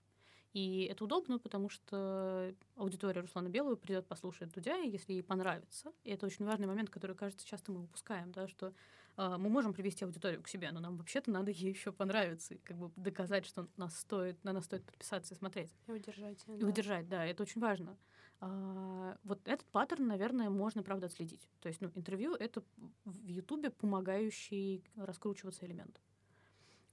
И это удобно, потому что аудитория Руслана Белого придет послушать Дудя, если ей понравится. И это очень важный момент, который, кажется, часто мы упускаем, да, что э, мы можем привести аудиторию к себе, но нам вообще-то надо ей еще понравиться и как бы доказать, что нас стоит, на нас стоит подписаться и смотреть. И удержать. И удержать, да, это очень важно. А, вот этот паттерн, наверное, можно, правда, отследить. То есть, ну, интервью — это в Ютубе помогающий раскручиваться элемент.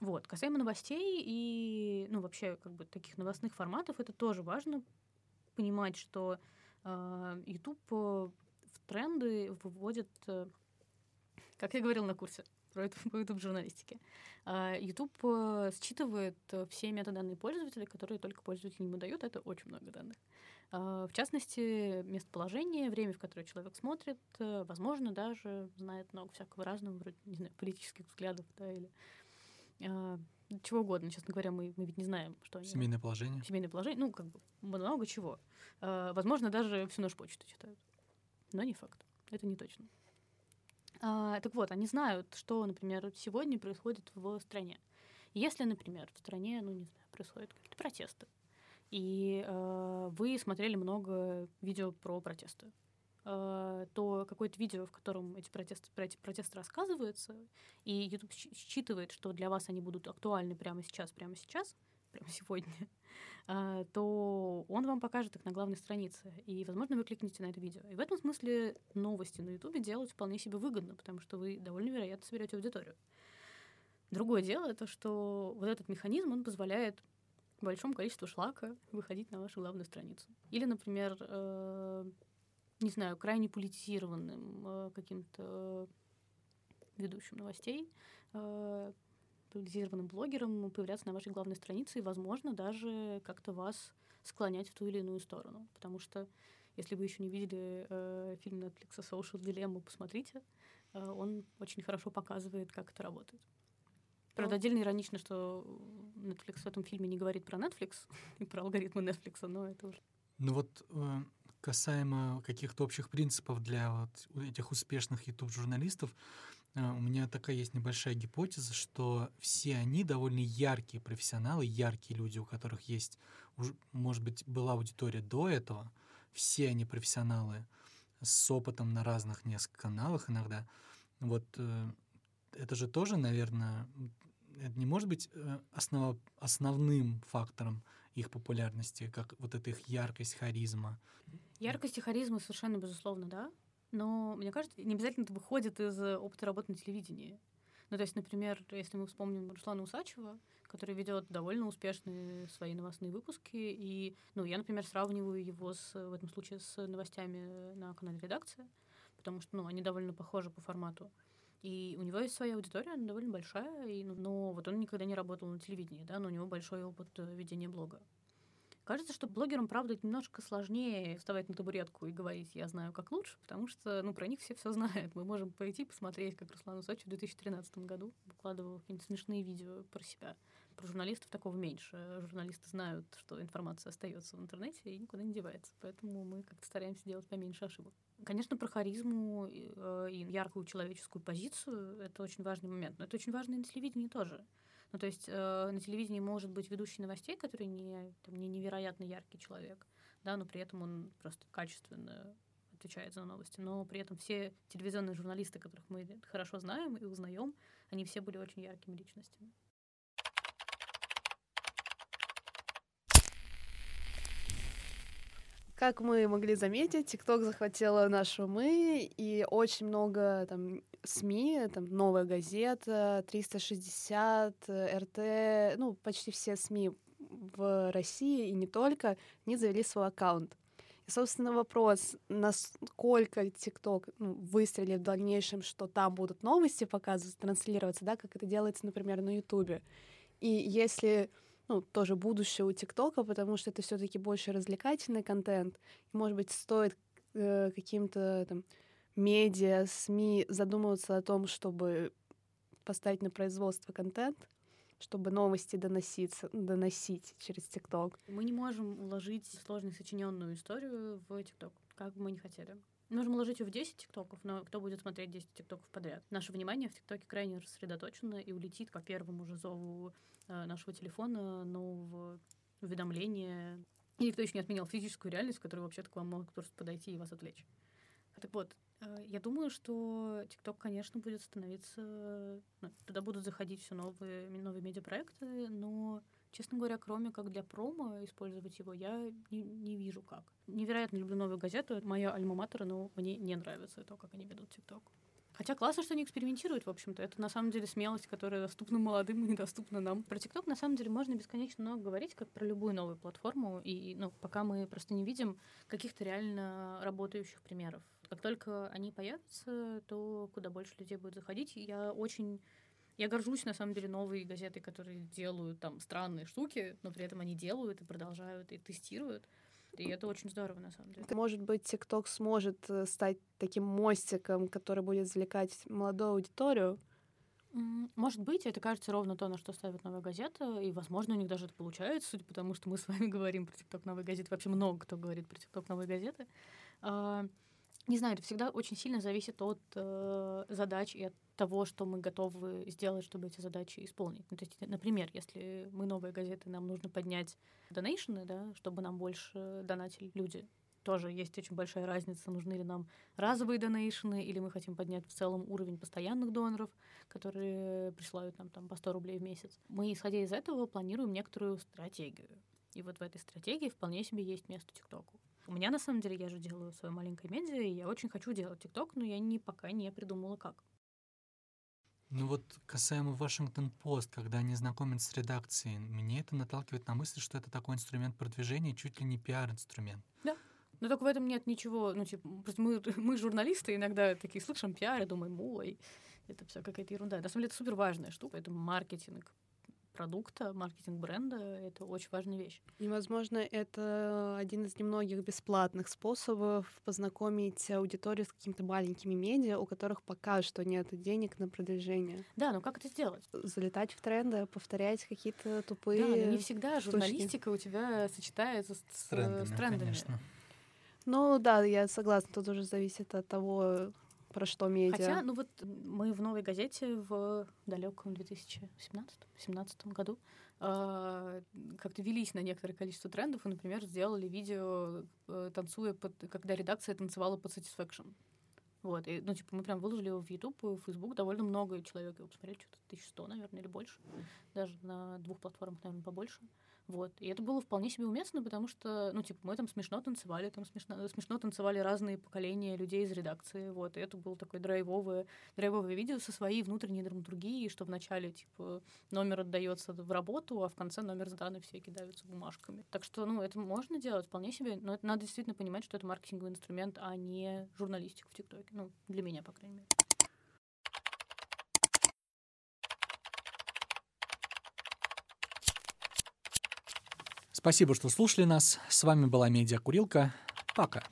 Вот. Касаемо новостей и, ну, вообще, как бы, таких новостных форматов, это тоже важно понимать, что а, YouTube э, в тренды выводит, э, как я говорила на курсе, про YouTube-журналистике. А, YouTube э, считывает все метаданные пользователя, которые только пользователи ему дают. Это очень много данных. А, в частности, местоположение, время, в которое человек смотрит, э, возможно, даже знает много всякого разного, вроде, не знаю, политических взглядов, да, или а, чего угодно. Честно говоря, мы, мы ведь не знаем, что они... Семейное положение. Семейное положение, ну, как бы много чего. Возможно, даже всю нашу почту читают. Но не факт. Это не точно. А, так вот, они знают, что, например, сегодня происходит в стране. Если, например, в стране, ну, не знаю, происходят какие-то протесты, и э, вы смотрели много видео про протесты, э, то какое-то видео, в котором эти протесты, про эти протесты рассказываются, и YouTube считывает, что для вас они будут актуальны прямо сейчас, прямо сейчас, прямо сегодня, то он вам покажет их на главной странице. И, возможно, вы кликнете на это видео. И в этом смысле новости на Ютубе делать вполне себе выгодно, потому что вы довольно вероятно соберете аудиторию. Другое дело это, что вот этот механизм, он позволяет большому количеству шлака выходить на вашу главную страницу. Или, например, э, не знаю, крайне политизированным э, каким-то ведущим новостей э, популяризированным блогером появляться на вашей главной странице и, возможно, даже как-то вас склонять в ту или иную сторону. Потому что, если вы еще не видели э, фильм Netflix Social Dilemma, посмотрите. Э, он очень хорошо показывает, как это работает. Правда, отдельно иронично, что Netflix в этом фильме не говорит про Netflix и про алгоритмы Netflix, но это уже... Ну вот э, касаемо каких-то общих принципов для вот этих успешных YouTube-журналистов, у меня такая есть небольшая гипотеза, что все они довольно яркие профессионалы, яркие люди, у которых есть, может быть, была аудитория до этого, все они профессионалы с опытом на разных нескольких каналах иногда. Вот э, это же тоже, наверное, это не может быть э, основ, основным фактором их популярности, как вот эта их яркость, харизма. Яркость и харизма совершенно безусловно, да. Но мне кажется, не обязательно это выходит из э, опыта работы на телевидении. Ну, то есть, например, если мы вспомним Руслана Усачева, который ведет довольно успешные свои новостные выпуски, и, ну, я, например, сравниваю его с, в этом случае с новостями на канале «Редакция», потому что, ну, они довольно похожи по формату. И у него есть своя аудитория, она довольно большая, и, ну, но вот он никогда не работал на телевидении, да, но у него большой опыт э, ведения блога. Кажется, что блогерам, правда, немножко сложнее вставать на табуретку и говорить «я знаю, как лучше», потому что, ну, про них все все знают. Мы можем пойти посмотреть, как Руслан Усачев в 2013 году выкладывал какие-нибудь смешные видео про себя. Про журналистов такого меньше. Журналисты знают, что информация остается в интернете и никуда не девается. Поэтому мы как-то стараемся делать поменьше ошибок. Конечно, про харизму э, и яркую человеческую позицию — это очень важный момент. Но это очень важно и на телевидении тоже. Ну, то есть э, на телевидении может быть ведущий новостей, который не, там, не невероятно яркий человек, да, но при этом он просто качественно отвечает за новости. Но при этом все телевизионные журналисты, которых мы хорошо знаем и узнаем, они все были очень яркими личностями. Как мы могли заметить, ТикТок захватила наши умы, и очень много там СМИ, там «Новая газета», 360, РТ, ну, почти все СМИ в России и не только, они завели свой аккаунт. И, собственно, вопрос, насколько ТикТок ну, выстрелит в дальнейшем, что там будут новости показываться, транслироваться, да, как это делается, например, на Ютубе. И если ну, тоже будущее у ТикТока, потому что это все таки больше развлекательный контент. И, может быть, стоит э, каким-то там медиа, СМИ задумываться о том, чтобы поставить на производство контент, чтобы новости доноситься, доносить через ТикТок. Мы не можем уложить сложно сочиненную историю в ТикТок, как бы мы ни хотели. Можем уложить ее в 10 тиктоков, но кто будет смотреть 10 тиктоков подряд? Наше внимание в тиктоке крайне рассредоточено и улетит по первому же зову э, нашего телефона нового уведомления. И никто еще не отменял физическую реальность, в которой вообще-то к вам может просто подойти и вас отвлечь. Так вот, э, я думаю, что ТикТок, конечно, будет становиться... Ну, туда будут заходить все новые, новые медиапроекты, но Честно говоря, кроме как для промо использовать его, я не, не вижу как. Невероятно люблю новую газету, это моя альма-матер, но мне не нравится то, как они ведут ТикТок. Хотя классно, что они экспериментируют, в общем-то. Это на самом деле смелость, которая доступна молодым и недоступна нам. Про ТикТок на самом деле можно бесконечно много говорить, как про любую новую платформу. И ну, пока мы просто не видим каких-то реально работающих примеров. Как только они появятся, то куда больше людей будет заходить. Я очень я горжусь, на самом деле, новой газетой, которые делают там странные штуки, но при этом они делают и продолжают, и тестируют. И это очень здорово, на самом деле. Может быть, ТикТок сможет э, стать таким мостиком, который будет завлекать молодую аудиторию? Может быть, это кажется ровно то, на что ставит новая газета, и, возможно, у них даже это получается, судя по тому, что мы с вами говорим про ТикТок новой газеты. Вообще много кто говорит про ТикТок новой газеты. А, не знаю, это всегда очень сильно зависит от э, задач и от того, что мы готовы сделать, чтобы эти задачи исполнить. Ну, то есть, например, если мы новые газеты, нам нужно поднять донейшены, да, чтобы нам больше донатили люди. Тоже есть очень большая разница, нужны ли нам разовые донейшены, или мы хотим поднять в целом уровень постоянных доноров, которые присылают нам там по 100 рублей в месяц. Мы, исходя из этого, планируем некоторую стратегию. И вот в этой стратегии вполне себе есть место ТикТоку. У меня, на самом деле, я же делаю свое маленькое медиа, и я очень хочу делать ТикТок, но я не, пока не придумала, как. Ну вот касаемо Вашингтон-Пост, когда они знакомятся с редакцией, мне это наталкивает на мысль, что это такой инструмент продвижения, чуть ли не пиар-инструмент. Да. Но только в этом нет ничего, ну, типа, просто мы, мы журналисты, иногда такие слышим пиар и думаем, ой, это все какая-то ерунда. На самом деле это супер важная штука, это маркетинг, продукта, маркетинг бренда — это очень важная вещь. И, возможно, это один из немногих бесплатных способов познакомить аудиторию с какими-то маленькими медиа, у которых пока что нет денег на продвижение. Да, но как это сделать? Залетать в тренды, повторять какие-то тупые Да, но не всегда штучки. журналистика у тебя сочетается с, с трендами. С трендами. Конечно. Ну да, я согласна, тут уже зависит от того, про что медиа. Хотя, ну вот мы в новой газете в далеком 2017-2017 году э, как-то велись на некоторое количество трендов и, например, сделали видео, э, танцуя, под, когда редакция танцевала под Satisfaction. Вот, и, ну, типа, мы прям выложили его в YouTube в Facebook, довольно много человек его посмотрели, что-то 1100, наверное, или больше. Даже на двух платформах, наверное, побольше. Вот. И это было вполне себе уместно, потому что, ну, типа, мы там смешно танцевали, там смешно, смешно танцевали разные поколения людей из редакции, вот. И это было такое драйвовое, драйвовое видео со своей внутренней драматургией, что вначале, типа, номер отдается в работу, а в конце номер сдан, и все кидаются бумажками. Так что, ну, это можно делать вполне себе, но это надо действительно понимать, что это маркетинговый инструмент, а не журналистика в ТикТоке. Ну, для меня, по крайней мере. Спасибо, что слушали нас. С вами была Медиа Курилка. Пока.